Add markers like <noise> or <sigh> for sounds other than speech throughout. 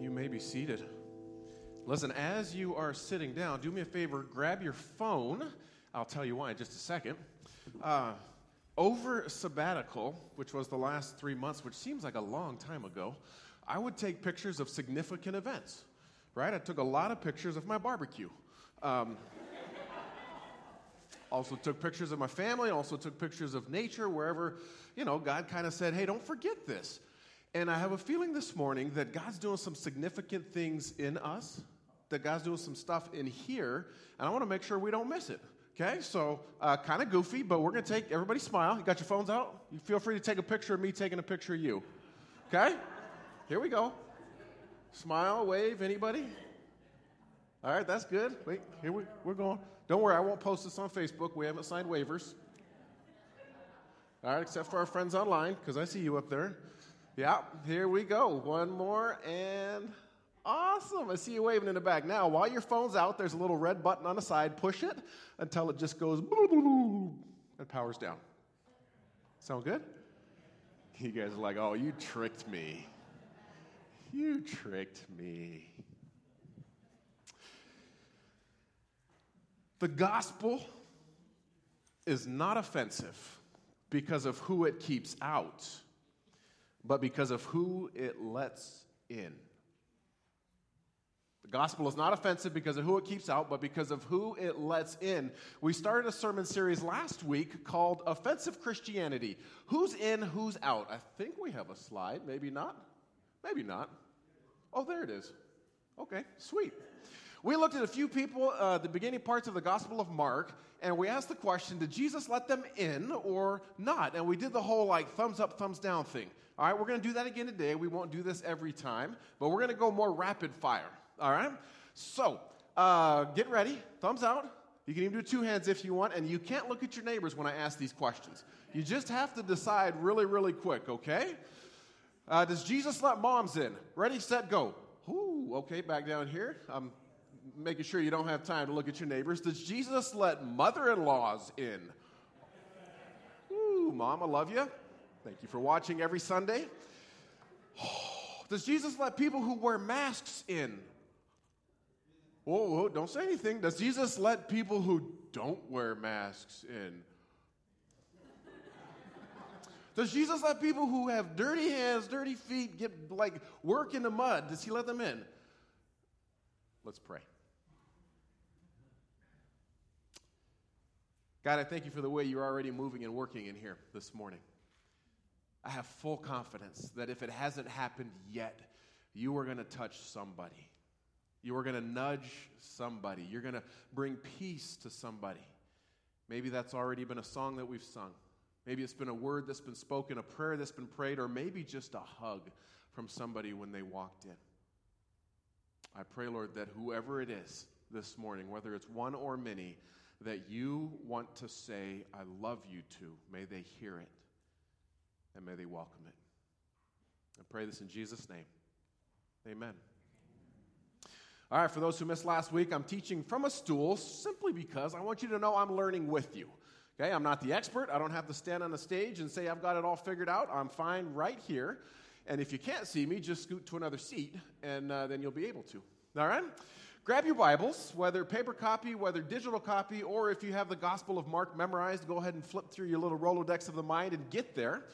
You may be seated. Listen, as you are sitting down, do me a favor, grab your phone. I'll tell you why in just a second. Uh, over sabbatical, which was the last three months, which seems like a long time ago, I would take pictures of significant events, right? I took a lot of pictures of my barbecue. Um, also took pictures of my family, also took pictures of nature, wherever, you know, God kind of said, hey, don't forget this. And I have a feeling this morning that God's doing some significant things in us, that God's doing some stuff in here, and I want to make sure we don't miss it. Okay, so uh, kind of goofy, but we're going to take everybody smile. You got your phones out? You feel free to take a picture of me taking a picture of you. Okay? Here we go. Smile, wave, anybody? All right, that's good. Wait, here we, we're going. Don't worry, I won't post this on Facebook. We haven't signed waivers. All right, except for our friends online, because I see you up there. Yeah, here we go. One more, and awesome. I see you waving in the back. Now, while your phone's out, there's a little red button on the side. Push it until it just goes and powers down. Sound good? You guys are like, oh, you tricked me. You tricked me. The gospel is not offensive because of who it keeps out, but because of who it lets in. The gospel is not offensive because of who it keeps out, but because of who it lets in. We started a sermon series last week called Offensive Christianity. Who's in, who's out? I think we have a slide. Maybe not. Maybe not. Oh, there it is. Okay, sweet. We looked at a few people, uh, the beginning parts of the Gospel of Mark, and we asked the question Did Jesus let them in or not? And we did the whole like thumbs up, thumbs down thing. All right, we're going to do that again today. We won't do this every time, but we're going to go more rapid fire. All right? So, uh, get ready. Thumbs out. You can even do two hands if you want, and you can't look at your neighbors when I ask these questions. You just have to decide really, really quick, okay? Uh, does Jesus let moms in? Ready, set, go. Ooh, okay, back down here. I'm making sure you don't have time to look at your neighbors. Does Jesus let mother in laws in? Ooh, mom, I love you. Thank you for watching every Sunday. <sighs> Does Jesus let people who wear masks in? Whoa, whoa, don't say anything. Does Jesus let people who don't wear masks in? Does Jesus let people who have dirty hands, dirty feet, get like work in the mud? Does he let them in? Let's pray. God, I thank you for the way you're already moving and working in here this morning. I have full confidence that if it hasn't happened yet, you are going to touch somebody. You are going to nudge somebody. You're going to bring peace to somebody. Maybe that's already been a song that we've sung. Maybe it's been a word that's been spoken, a prayer that's been prayed, or maybe just a hug from somebody when they walked in. I pray, Lord, that whoever it is this morning, whether it's one or many, that you want to say, I love you to, may they hear it and may they welcome it. I pray this in Jesus' name. Amen. All right, for those who missed last week, I'm teaching from a stool simply because I want you to know I'm learning with you. Okay, I'm not the expert. I don't have to stand on a stage and say I've got it all figured out. I'm fine right here. And if you can't see me, just scoot to another seat, and uh, then you'll be able to. All right? Grab your Bibles, whether paper copy, whether digital copy, or if you have the Gospel of Mark memorized, go ahead and flip through your little Rolodex of the mind and get there.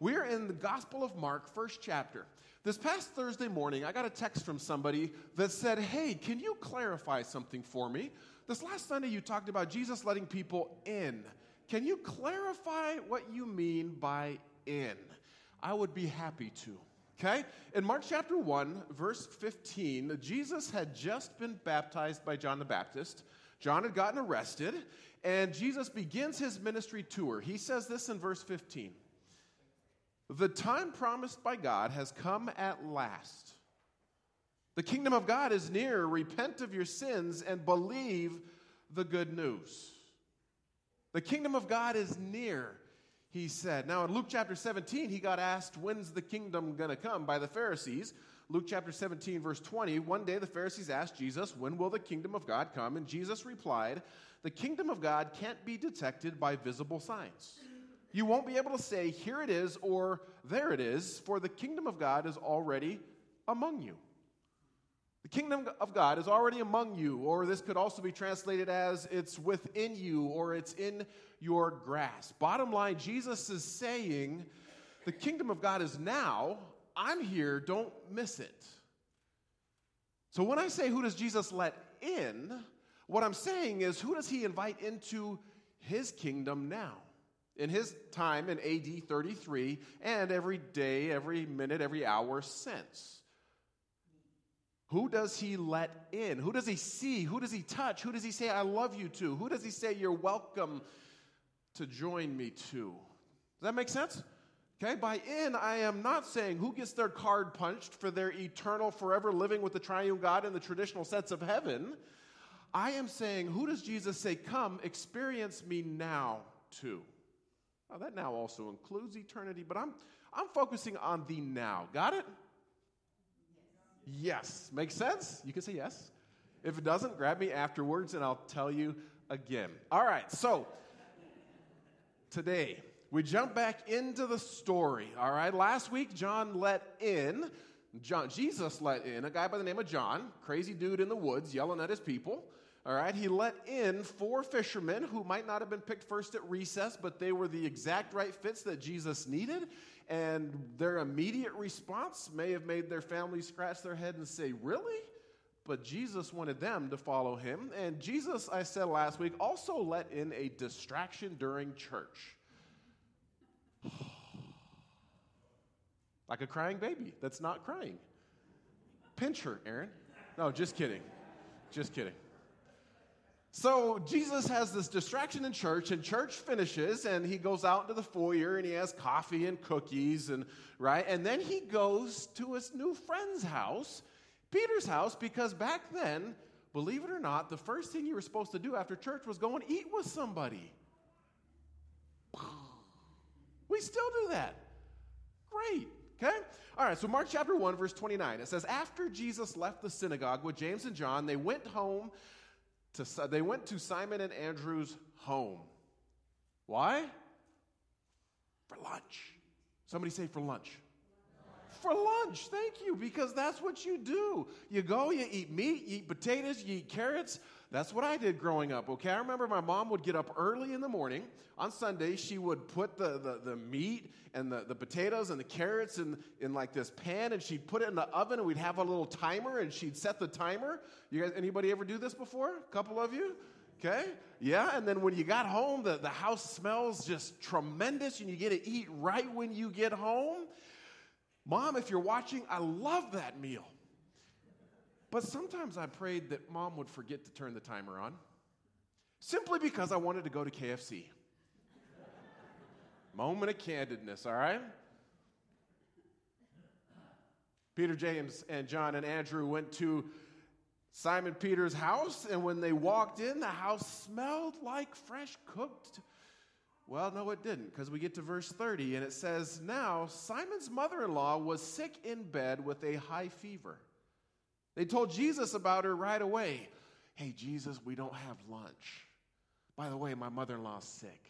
We're in the Gospel of Mark, first chapter. This past Thursday morning, I got a text from somebody that said, Hey, can you clarify something for me? This last Sunday, you talked about Jesus letting people in. Can you clarify what you mean by in? I would be happy to. Okay? In Mark chapter 1, verse 15, Jesus had just been baptized by John the Baptist. John had gotten arrested, and Jesus begins his ministry tour. He says this in verse 15 the time promised by God has come at last. The kingdom of God is near. Repent of your sins and believe the good news. The kingdom of God is near, he said. Now, in Luke chapter 17, he got asked, When's the kingdom going to come by the Pharisees? Luke chapter 17, verse 20. One day the Pharisees asked Jesus, When will the kingdom of God come? And Jesus replied, The kingdom of God can't be detected by visible signs. You won't be able to say, here it is, or there it is, for the kingdom of God is already among you. The kingdom of God is already among you, or this could also be translated as it's within you or it's in your grasp. Bottom line, Jesus is saying, The kingdom of God is now. I'm here. Don't miss it. So when I say, Who does Jesus let in? What I'm saying is, Who does he invite into his kingdom now? In his time in AD 33, and every day, every minute, every hour since. Who does he let in? Who does he see? Who does he touch? Who does he say, I love you to? Who does he say, You're welcome to join me to? Does that make sense? Okay, by in, I am not saying who gets their card punched for their eternal, forever living with the triune God in the traditional sense of heaven. I am saying, who does Jesus say, Come, experience me now too? Now, that now also includes eternity, but I'm, I'm focusing on the now. Got it? Yes. Makes sense? You can say yes. If it doesn't, grab me afterwards and I'll tell you again. All right, so today we jump back into the story. All right, last week John let in, John, Jesus let in a guy by the name of John, crazy dude in the woods yelling at his people. All right, he let in four fishermen who might not have been picked first at recess, but they were the exact right fits that Jesus needed. And their immediate response may have made their family scratch their head and say, Really? But Jesus wanted them to follow him. And Jesus, I said last week, also let in a distraction during church. <sighs> like a crying baby that's not crying. Pinch her, Aaron. No, just kidding. Just kidding. So Jesus has this distraction in church, and church finishes, and he goes out into the foyer and he has coffee and cookies, and right, and then he goes to his new friend's house, Peter's house, because back then, believe it or not, the first thing you were supposed to do after church was go and eat with somebody. We still do that. Great. Okay? All right, so Mark chapter 1, verse 29. It says, After Jesus left the synagogue with James and John, they went home to, they went to Simon and Andrew's home. Why? For lunch. Somebody say for lunch. For lunch, thank you, because that's what you do. You go, you eat meat, you eat potatoes, you eat carrots, that's what I did growing up, okay? I remember my mom would get up early in the morning. On Sunday, she would put the, the, the meat and the, the potatoes and the carrots in, in like this pan, and she'd put it in the oven, and we'd have a little timer, and she'd set the timer. You guys, anybody ever do this before? A couple of you? Okay? Yeah, and then when you got home, the, the house smells just tremendous, and you get to eat right when you get home. Mom, if you're watching, I love that meal. But sometimes I prayed that mom would forget to turn the timer on simply because I wanted to go to KFC. Moment of candidness, all right? Peter, James, and John and Andrew went to Simon Peter's house, and when they walked in, the house smelled like fresh cooked. Well, no, it didn't, because we get to verse 30, and it says, Now Simon's mother in law was sick in bed with a high fever. They told Jesus about her right away. Hey, Jesus, we don't have lunch. By the way, my mother in law's sick.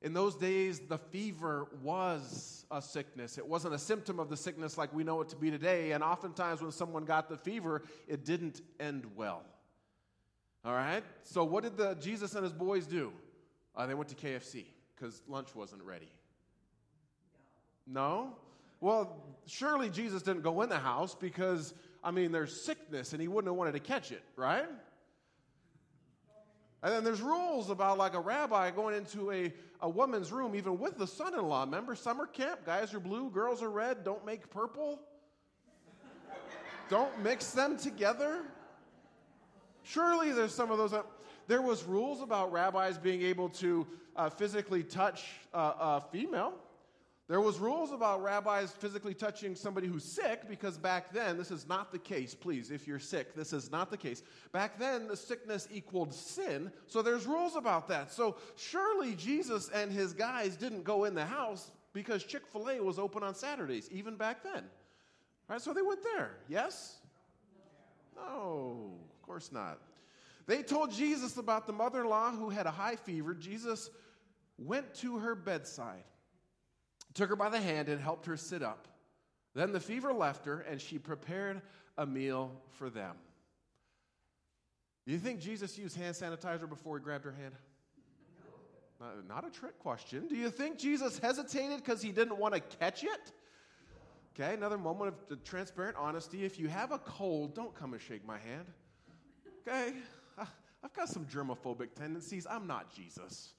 In those days, the fever was a sickness. It wasn't a symptom of the sickness like we know it to be today. And oftentimes, when someone got the fever, it didn't end well. All right? So, what did the, Jesus and his boys do? Uh, they went to KFC because lunch wasn't ready. No? Well, surely Jesus didn't go in the house because I mean, there's sickness and he wouldn't have wanted to catch it, right? And then there's rules about like a rabbi going into a, a woman's room, even with the son in law. Remember summer camp? Guys are blue, girls are red, don't make purple. don't mix them together. Surely there's some of those. Uh, there was rules about rabbis being able to uh, physically touch uh, a female. There was rules about rabbis physically touching somebody who's sick because back then this is not the case. Please, if you're sick, this is not the case. Back then the sickness equaled sin, so there's rules about that. So surely Jesus and his guys didn't go in the house because Chick-fil-A was open on Saturdays even back then. Right? So they went there. Yes? No, of course not. They told Jesus about the mother-in-law who had a high fever. Jesus went to her bedside took her by the hand and helped her sit up. Then the fever left her, and she prepared a meal for them. Do you think Jesus used hand sanitizer before he grabbed her hand? Not, not a trick question. Do you think Jesus hesitated because he didn't want to catch it? Okay, another moment of uh, transparent honesty. If you have a cold, don't come and shake my hand. Okay, I've got some germophobic tendencies. I'm not Jesus.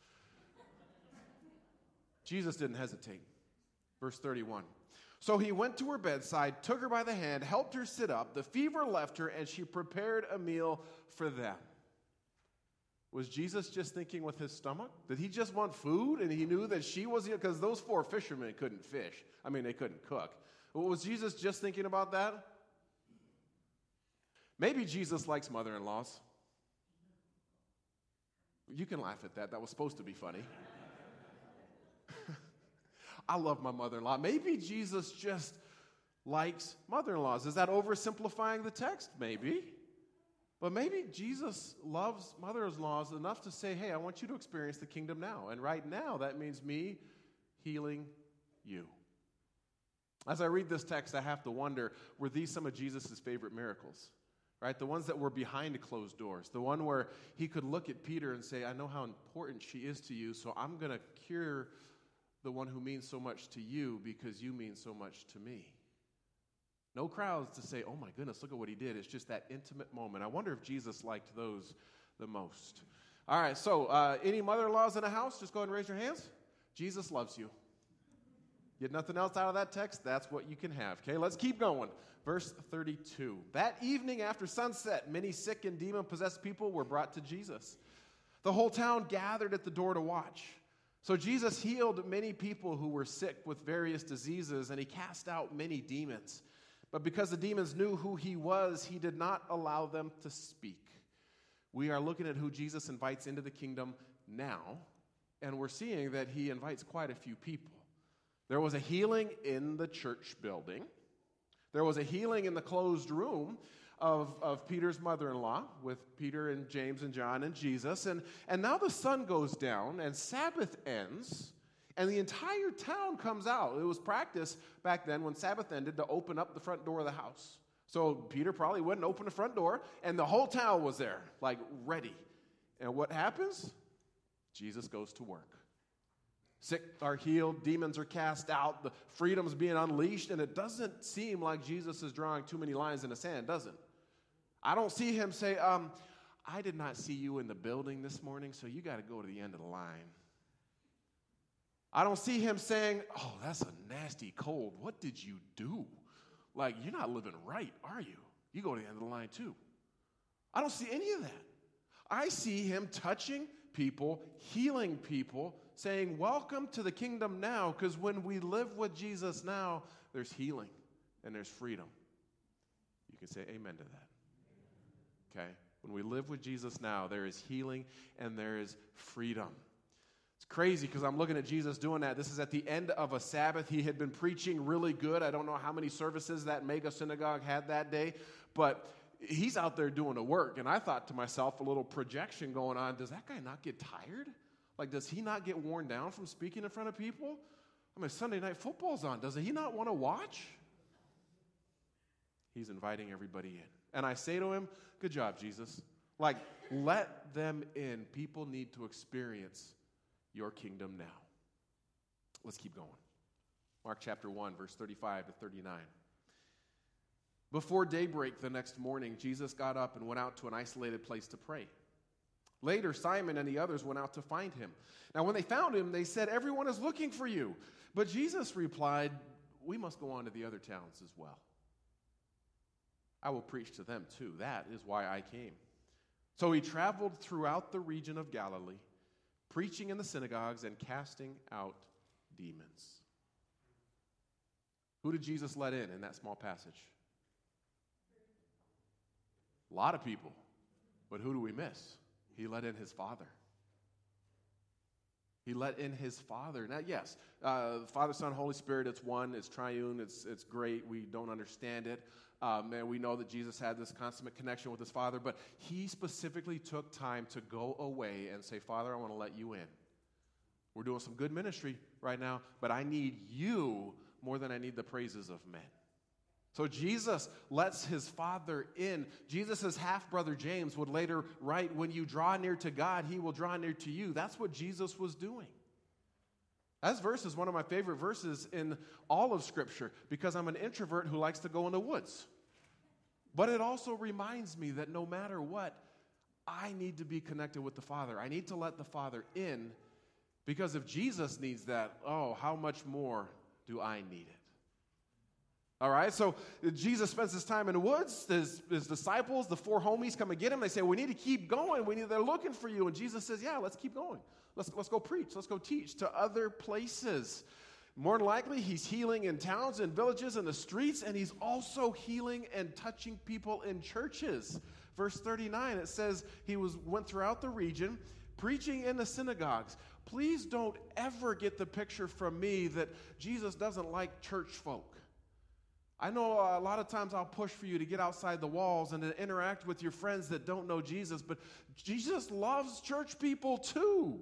Jesus didn't hesitate. Verse 31. So he went to her bedside, took her by the hand, helped her sit up. The fever left her, and she prepared a meal for them. Was Jesus just thinking with his stomach? Did he just want food and he knew that she was? Because those four fishermen couldn't fish. I mean, they couldn't cook. Was Jesus just thinking about that? Maybe Jesus likes mother in laws. You can laugh at that. That was supposed to be funny. <laughs> I love my mother in law. Maybe Jesus just likes mother in laws. Is that oversimplifying the text? Maybe. But maybe Jesus loves mother in laws enough to say, hey, I want you to experience the kingdom now. And right now, that means me healing you. As I read this text, I have to wonder were these some of Jesus' favorite miracles? Right? The ones that were behind closed doors. The one where he could look at Peter and say, I know how important she is to you, so I'm going to cure the one who means so much to you because you mean so much to me. No crowds to say, oh my goodness, look at what he did. It's just that intimate moment. I wonder if Jesus liked those the most. All right, so uh, any mother in laws in the house, just go ahead and raise your hands. Jesus loves you. Get nothing else out of that text? That's what you can have. Okay, let's keep going. Verse 32. That evening after sunset, many sick and demon possessed people were brought to Jesus. The whole town gathered at the door to watch. So Jesus healed many people who were sick with various diseases, and he cast out many demons. But because the demons knew who he was, he did not allow them to speak. We are looking at who Jesus invites into the kingdom now, and we're seeing that he invites quite a few people. There was a healing in the church building, there was a healing in the closed room. Of, of Peter's mother in law with Peter and James and John and Jesus. And, and now the sun goes down and Sabbath ends and the entire town comes out. It was practice back then when Sabbath ended to open up the front door of the house. So Peter probably wouldn't open the front door, and the whole town was there, like ready. And what happens? Jesus goes to work. Sick are healed, demons are cast out, the freedom's being unleashed, and it doesn't seem like Jesus is drawing too many lines in the sand, does it? I don't see him say, um, I did not see you in the building this morning, so you got to go to the end of the line. I don't see him saying, Oh, that's a nasty cold. What did you do? Like, you're not living right, are you? You go to the end of the line too. I don't see any of that. I see him touching people, healing people, saying, Welcome to the kingdom now, because when we live with Jesus now, there's healing and there's freedom. You can say amen to that. Okay? When we live with Jesus now, there is healing and there is freedom It's crazy because I'm looking at Jesus doing that. This is at the end of a Sabbath. He had been preaching really good. I don't know how many services that mega synagogue had that day, but he's out there doing the work. And I thought to myself, a little projection going on does that guy not get tired? Like, does he not get worn down from speaking in front of people? I mean, Sunday night football's on. Does he not want to watch? He's inviting everybody in. And I say to him, Good job, Jesus. Like, let them in. People need to experience your kingdom now. Let's keep going. Mark chapter 1, verse 35 to 39. Before daybreak the next morning, Jesus got up and went out to an isolated place to pray. Later, Simon and the others went out to find him. Now, when they found him, they said, Everyone is looking for you. But Jesus replied, We must go on to the other towns as well. I will preach to them too. That is why I came. So he traveled throughout the region of Galilee preaching in the synagogues and casting out demons. Who did Jesus let in in that small passage? A lot of people. But who do we miss? He let in his Father. He let in his Father. Now, yes, uh, Father, Son, Holy Spirit, it's one, it's triune, it's, it's great. We don't understand it. Um, and we know that Jesus had this consummate connection with his Father, but he specifically took time to go away and say, Father, I want to let you in. We're doing some good ministry right now, but I need you more than I need the praises of men. So Jesus lets his father in. Jesus' half brother James would later write, When you draw near to God, he will draw near to you. That's what Jesus was doing. That verse is one of my favorite verses in all of Scripture because I'm an introvert who likes to go in the woods. But it also reminds me that no matter what, I need to be connected with the Father. I need to let the Father in because if Jesus needs that, oh, how much more do I need it? All right, so Jesus spends his time in the woods. His, his, disciples, the four homies, come and get him. They say, We need to keep going. We need, they're looking for you. And Jesus says, Yeah, let's keep going. Let's, let's go preach. Let's go teach to other places. More than likely, he's healing in towns and villages and the streets, and he's also healing and touching people in churches. Verse 39, it says he was, went throughout the region preaching in the synagogues. Please don't ever get the picture from me that Jesus doesn't like church folk. I know a lot of times I'll push for you to get outside the walls and to interact with your friends that don't know Jesus, but Jesus loves church people too.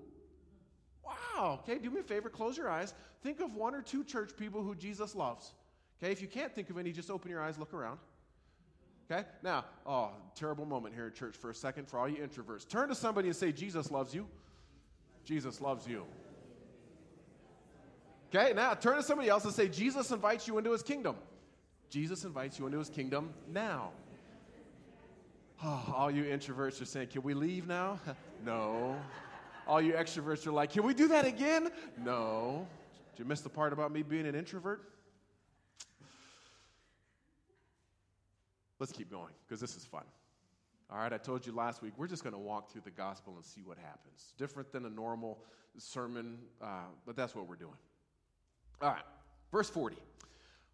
Wow. Okay, do me a favor, close your eyes. Think of one or two church people who Jesus loves. Okay, if you can't think of any, just open your eyes, look around. Okay, now, oh, terrible moment here in church for a second for all you introverts. Turn to somebody and say, Jesus loves you. Jesus loves you. Okay, now turn to somebody else and say, Jesus invites you into his kingdom. Jesus invites you into his kingdom now. Oh, all you introverts are saying, Can we leave now? <laughs> no. All you extroverts are like, Can we do that again? No. Did you miss the part about me being an introvert? Let's keep going because this is fun. All right, I told you last week, we're just going to walk through the gospel and see what happens. Different than a normal sermon, uh, but that's what we're doing. All right, verse 40.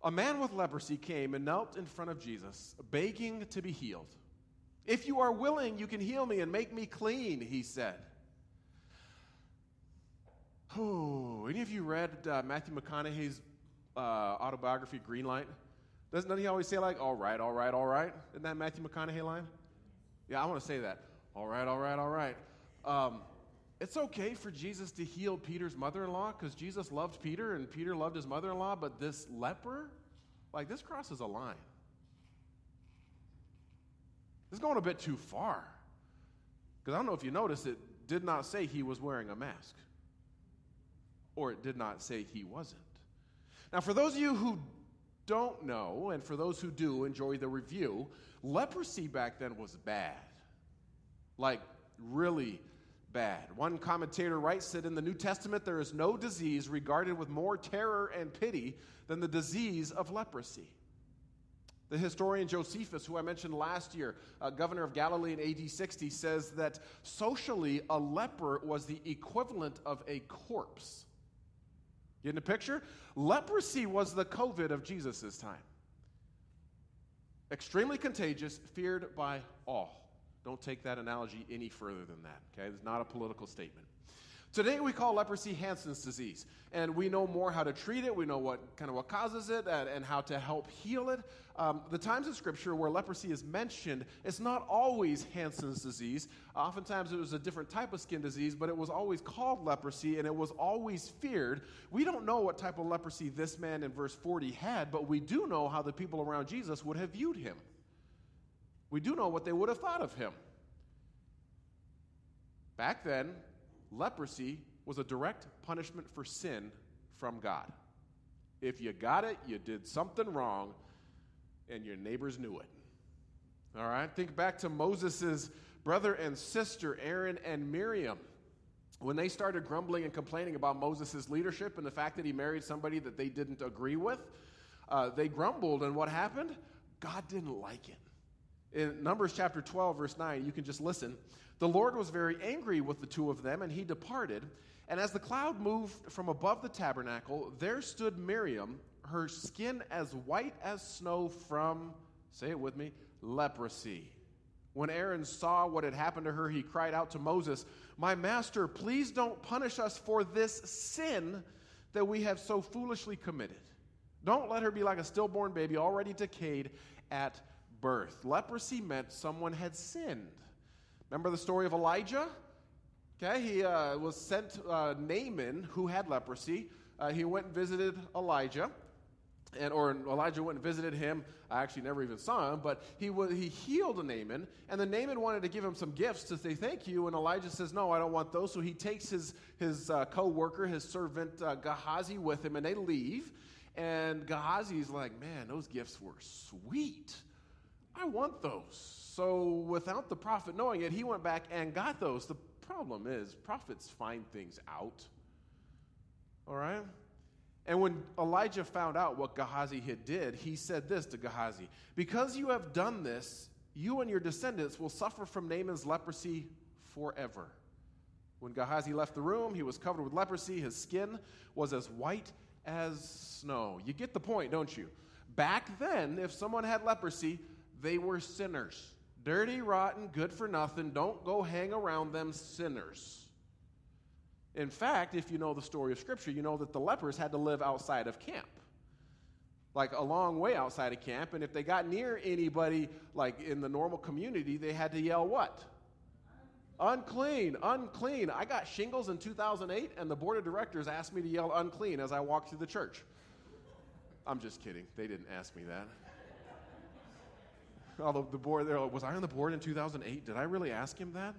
A man with leprosy came and knelt in front of Jesus, begging to be healed. If you are willing, you can heal me and make me clean, he said. Oh, any of you read uh, Matthew McConaughey's uh, autobiography, Greenlight? Doesn't he always say, like, all right, all right, all right? Isn't that Matthew McConaughey line? Yeah, I want to say that. All right, all right, all right. Um, it's okay for Jesus to heal Peter's mother in law because Jesus loved Peter and Peter loved his mother in law, but this leper, like, this crosses a line. This is going a bit too far. Because I don't know if you noticed, it did not say he was wearing a mask, or it did not say he wasn't. Now, for those of you who don't know, and for those who do enjoy the review, leprosy back then was bad. Like, really bad. One commentator writes that in the New Testament there is no disease regarded with more terror and pity than the disease of leprosy. The historian Josephus, who I mentioned last year, uh, governor of Galilee in AD 60, says that socially, a leper was the equivalent of a corpse. Getting a picture? Leprosy was the COVID of Jesus' time. Extremely contagious, feared by all. Don't take that analogy any further than that, okay? It's not a political statement. Today we call leprosy Hansen's disease, and we know more how to treat it. We know what kind of what causes it and, and how to help heal it. Um, the times in Scripture where leprosy is mentioned, it's not always Hansen's disease. Oftentimes it was a different type of skin disease, but it was always called leprosy, and it was always feared. We don't know what type of leprosy this man in verse 40 had, but we do know how the people around Jesus would have viewed him. We do know what they would have thought of him. Back then, leprosy was a direct punishment for sin from God. If you got it, you did something wrong, and your neighbors knew it. All right? Think back to Moses' brother and sister, Aaron and Miriam. When they started grumbling and complaining about Moses' leadership and the fact that he married somebody that they didn't agree with, uh, they grumbled, and what happened? God didn't like it. In Numbers chapter 12, verse 9, you can just listen. The Lord was very angry with the two of them, and he departed. And as the cloud moved from above the tabernacle, there stood Miriam, her skin as white as snow from, say it with me, leprosy. When Aaron saw what had happened to her, he cried out to Moses, My master, please don't punish us for this sin that we have so foolishly committed. Don't let her be like a stillborn baby already decayed at birth. Leprosy meant someone had sinned. Remember the story of Elijah? Okay, he uh, was sent uh, Naaman, who had leprosy. Uh, he went and visited Elijah. and or Elijah went and visited him. I actually never even saw him, but he he healed Naaman, and the Naaman wanted to give him some gifts to say thank you, and Elijah says, "No, I don't want those." So he takes his his uh, co-worker, his servant uh, Gehazi, with him, and they leave. And Gehazi's like, "Man, those gifts were sweet. I want those." So without the prophet knowing it, he went back and got those. The problem is, prophets find things out. All right. And when Elijah found out what Gehazi had did, he said this to Gehazi, "Because you have done this, you and your descendants will suffer from Naaman's leprosy forever." When Gehazi left the room, he was covered with leprosy. His skin was as white as snow. You get the point, don't you? Back then, if someone had leprosy, they were sinners. Dirty, rotten, good for nothing. Don't go hang around them sinners. In fact, if you know the story of Scripture, you know that the lepers had to live outside of camp. Like a long way outside of camp. And if they got near anybody, like in the normal community, they had to yell what? Unclean, unclean. I got shingles in 2008, and the board of directors asked me to yell unclean as I walked through the church. I'm just kidding. They didn't ask me that. Although the board, like, was I on the board in 2008? Did I really ask him that?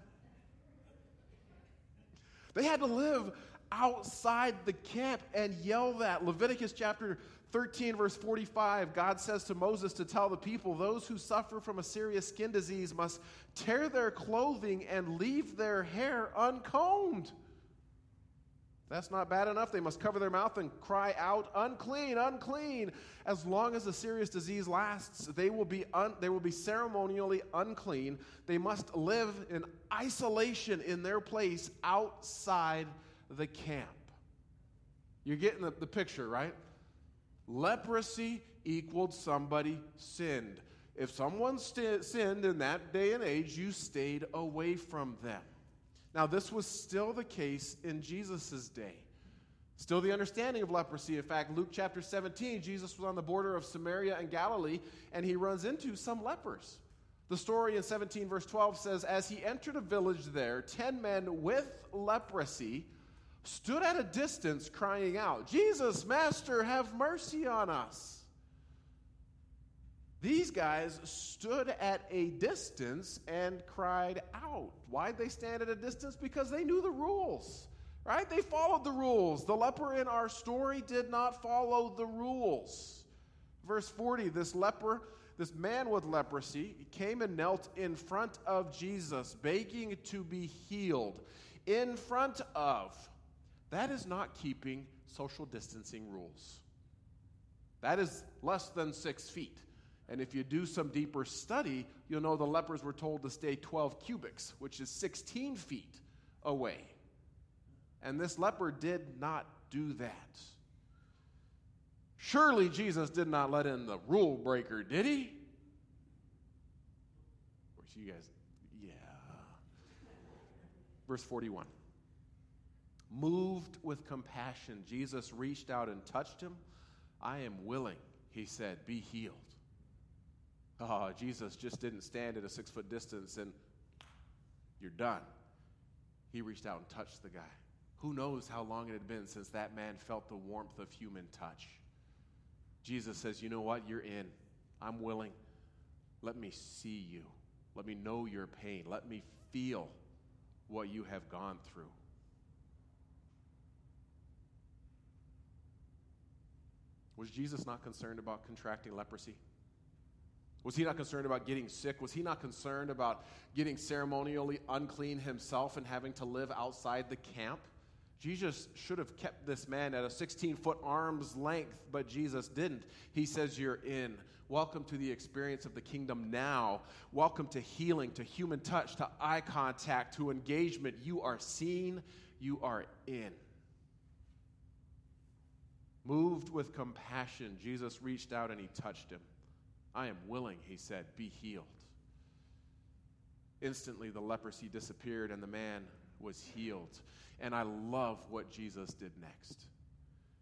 They had to live outside the camp and yell that. Leviticus chapter 13, verse 45, God says to Moses to tell the people, Those who suffer from a serious skin disease must tear their clothing and leave their hair uncombed. That's not bad enough. They must cover their mouth and cry out, unclean, unclean. As long as the serious disease lasts, they will be, un- they will be ceremonially unclean. They must live in isolation in their place outside the camp. You're getting the, the picture, right? Leprosy equaled somebody sinned. If someone st- sinned in that day and age, you stayed away from them. Now, this was still the case in Jesus' day. Still the understanding of leprosy. In fact, Luke chapter 17, Jesus was on the border of Samaria and Galilee, and he runs into some lepers. The story in 17, verse 12 says, As he entered a village there, ten men with leprosy stood at a distance crying out, Jesus, Master, have mercy on us. These guys stood at a distance and cried out. Why'd they stand at a distance? Because they knew the rules, right? They followed the rules. The leper in our story did not follow the rules. Verse 40 this leper, this man with leprosy, came and knelt in front of Jesus, begging to be healed. In front of. That is not keeping social distancing rules. That is less than six feet. And if you do some deeper study, you'll know the lepers were told to stay 12 cubits, which is 16 feet away. And this leper did not do that. Surely Jesus did not let in the rule breaker, did he? Course, you guys, yeah. Verse 41. Moved with compassion, Jesus reached out and touched him. I am willing, he said, be healed. Oh, Jesus just didn't stand at a six foot distance and you're done. He reached out and touched the guy. Who knows how long it had been since that man felt the warmth of human touch? Jesus says, You know what? You're in. I'm willing. Let me see you. Let me know your pain. Let me feel what you have gone through. Was Jesus not concerned about contracting leprosy? Was he not concerned about getting sick? Was he not concerned about getting ceremonially unclean himself and having to live outside the camp? Jesus should have kept this man at a 16 foot arm's length, but Jesus didn't. He says, You're in. Welcome to the experience of the kingdom now. Welcome to healing, to human touch, to eye contact, to engagement. You are seen, you are in. Moved with compassion, Jesus reached out and he touched him. I am willing, he said, be healed. Instantly, the leprosy disappeared and the man was healed. And I love what Jesus did next.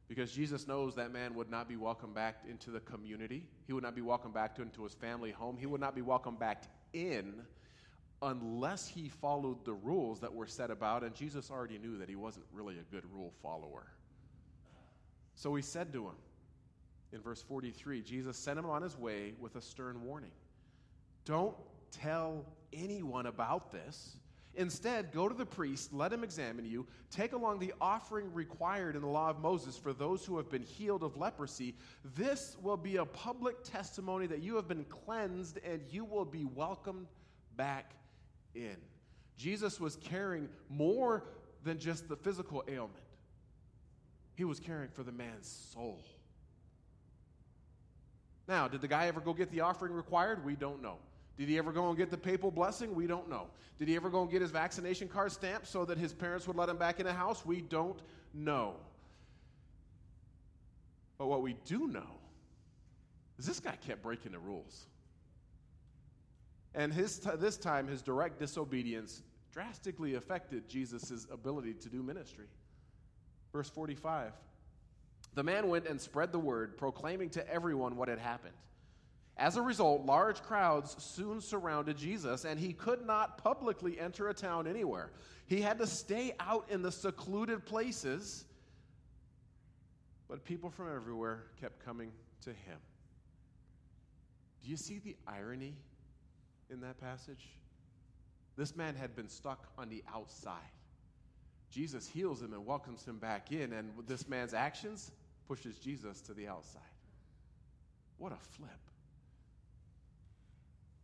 Because Jesus knows that man would not be welcomed back into the community. He would not be welcomed back into his family home. He would not be welcomed back in unless he followed the rules that were set about. And Jesus already knew that he wasn't really a good rule follower. So he said to him, in verse 43, Jesus sent him on his way with a stern warning. Don't tell anyone about this. Instead, go to the priest, let him examine you, take along the offering required in the law of Moses for those who have been healed of leprosy. This will be a public testimony that you have been cleansed and you will be welcomed back in. Jesus was caring more than just the physical ailment, he was caring for the man's soul. Now, did the guy ever go get the offering required? We don't know. Did he ever go and get the papal blessing? We don't know. Did he ever go and get his vaccination card stamped so that his parents would let him back in the house? We don't know. But what we do know is this guy kept breaking the rules. And his t- this time, his direct disobedience drastically affected Jesus' ability to do ministry. Verse 45 The man went and spread the word, proclaiming to everyone what had happened. As a result, large crowds soon surrounded Jesus, and he could not publicly enter a town anywhere. He had to stay out in the secluded places, but people from everywhere kept coming to him. Do you see the irony in that passage? This man had been stuck on the outside. Jesus heals him and welcomes him back in, and this man's actions pushes Jesus to the outside. What a flip.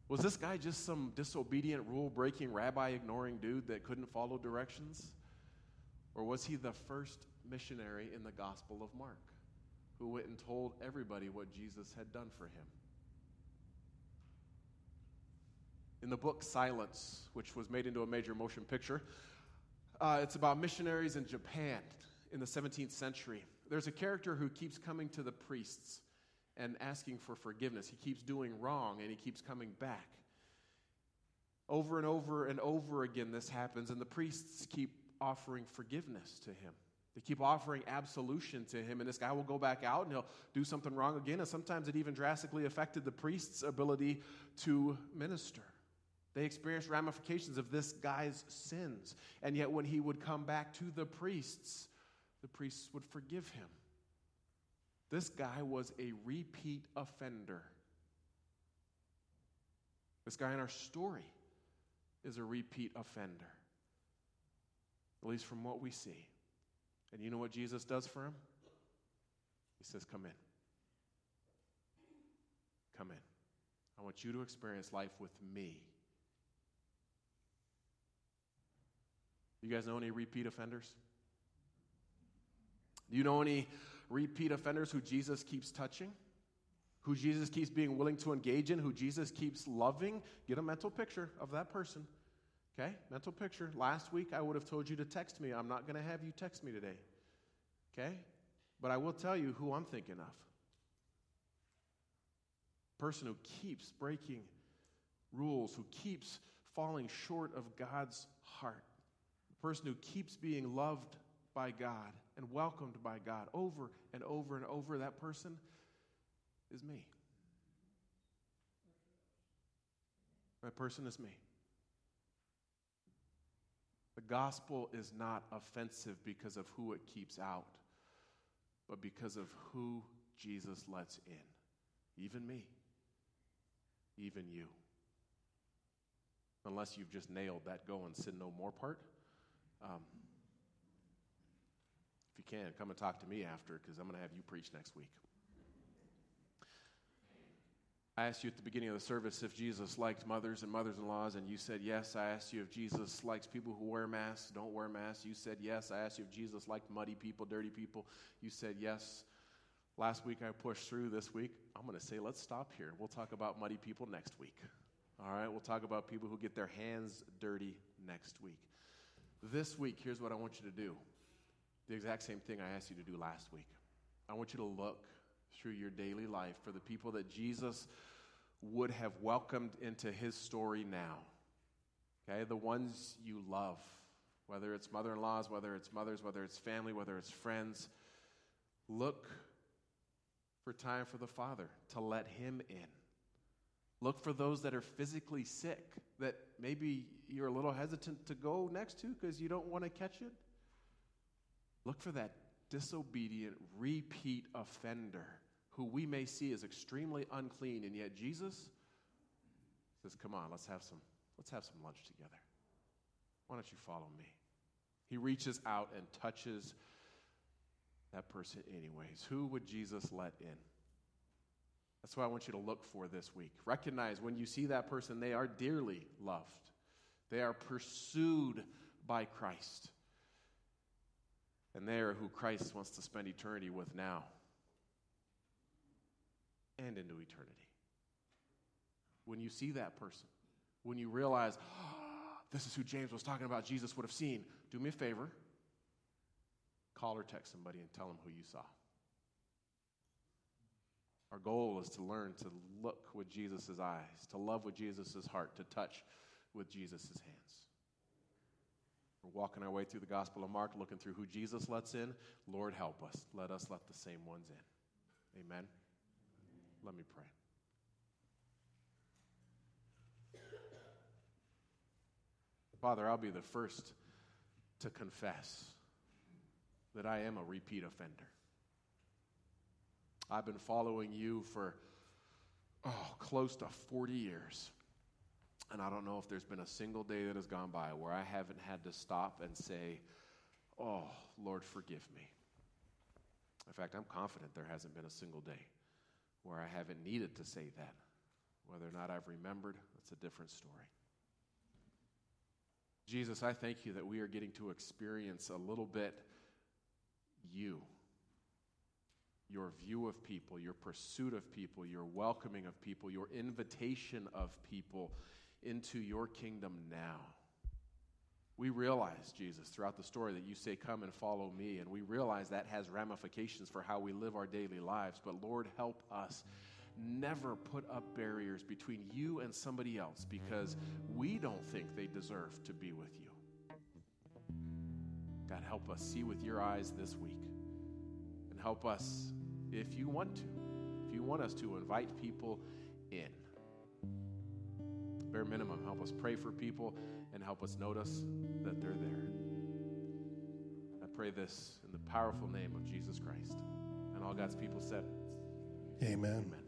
Was this guy just some disobedient, rule breaking, rabbi ignoring dude that couldn't follow directions? Or was he the first missionary in the Gospel of Mark who went and told everybody what Jesus had done for him? In the book Silence, which was made into a major motion picture, uh, it's about missionaries in Japan in the 17th century. There's a character who keeps coming to the priests and asking for forgiveness. He keeps doing wrong and he keeps coming back. Over and over and over again, this happens, and the priests keep offering forgiveness to him. They keep offering absolution to him, and this guy will go back out and he'll do something wrong again. And sometimes it even drastically affected the priest's ability to minister. They experienced ramifications of this guy's sins. And yet, when he would come back to the priests, the priests would forgive him. This guy was a repeat offender. This guy in our story is a repeat offender, at least from what we see. And you know what Jesus does for him? He says, Come in. Come in. I want you to experience life with me. You guys know any repeat offenders? Do you know any repeat offenders who Jesus keeps touching, who Jesus keeps being willing to engage in, who Jesus keeps loving, get a mental picture of that person. Okay? Mental picture. Last week I would have told you to text me. I'm not going to have you text me today. Okay? But I will tell you who I'm thinking of. Person who keeps breaking rules, who keeps falling short of God's heart. Person who keeps being loved by God and welcomed by God over and over and over, that person is me. That person is me. The gospel is not offensive because of who it keeps out, but because of who Jesus lets in. Even me. Even you. Unless you've just nailed that go and sin no more part. Um, you can, come and talk to me after because I'm going to have you preach next week. I asked you at the beginning of the service if Jesus liked mothers and mothers in laws, and you said yes. I asked you if Jesus likes people who wear masks, don't wear masks. You said yes. I asked you if Jesus liked muddy people, dirty people. You said yes. Last week I pushed through. This week I'm going to say let's stop here. We'll talk about muddy people next week. All right, we'll talk about people who get their hands dirty next week. This week, here's what I want you to do the exact same thing I asked you to do last week. I want you to look through your daily life for the people that Jesus would have welcomed into his story now. Okay, the ones you love, whether it's mother in laws, whether it's mothers, whether it's family, whether it's friends. Look for time for the Father to let him in. Look for those that are physically sick that maybe you're a little hesitant to go next to because you don't want to catch it. Look for that disobedient, repeat offender who we may see as extremely unclean, and yet Jesus says, Come on, let's have some, let's have some lunch together. Why don't you follow me? He reaches out and touches that person, anyways. Who would Jesus let in? That's what I want you to look for this week. Recognize when you see that person, they are dearly loved, they are pursued by Christ. And they are who Christ wants to spend eternity with now and into eternity. When you see that person, when you realize, oh, this is who James was talking about, Jesus would have seen, do me a favor, call or text somebody and tell them who you saw. Our goal is to learn to look with Jesus' eyes, to love with Jesus' heart, to touch with Jesus' hands. We're walking our way through the Gospel of Mark, looking through who Jesus lets in. Lord, help us. Let us let the same ones in. Amen. Let me pray. Father, I'll be the first to confess that I am a repeat offender. I've been following you for oh, close to 40 years. And I don't know if there's been a single day that has gone by where I haven't had to stop and say, Oh, Lord, forgive me. In fact, I'm confident there hasn't been a single day where I haven't needed to say that. Whether or not I've remembered, that's a different story. Jesus, I thank you that we are getting to experience a little bit you, your view of people, your pursuit of people, your welcoming of people, your invitation of people into your kingdom now. We realize, Jesus, throughout the story that you say, Come and follow me. And we realize that has ramifications for how we live our daily lives. But Lord, help us never put up barriers between you and somebody else because we don't think they deserve to be with you. God, help us see with your eyes this week. And help us, if you want to, if you want us to, invite people in bare minimum, help us pray for people and help us notice that they're there. I pray this in the powerful name of Jesus Christ. And all God's people said, Amen. Amen.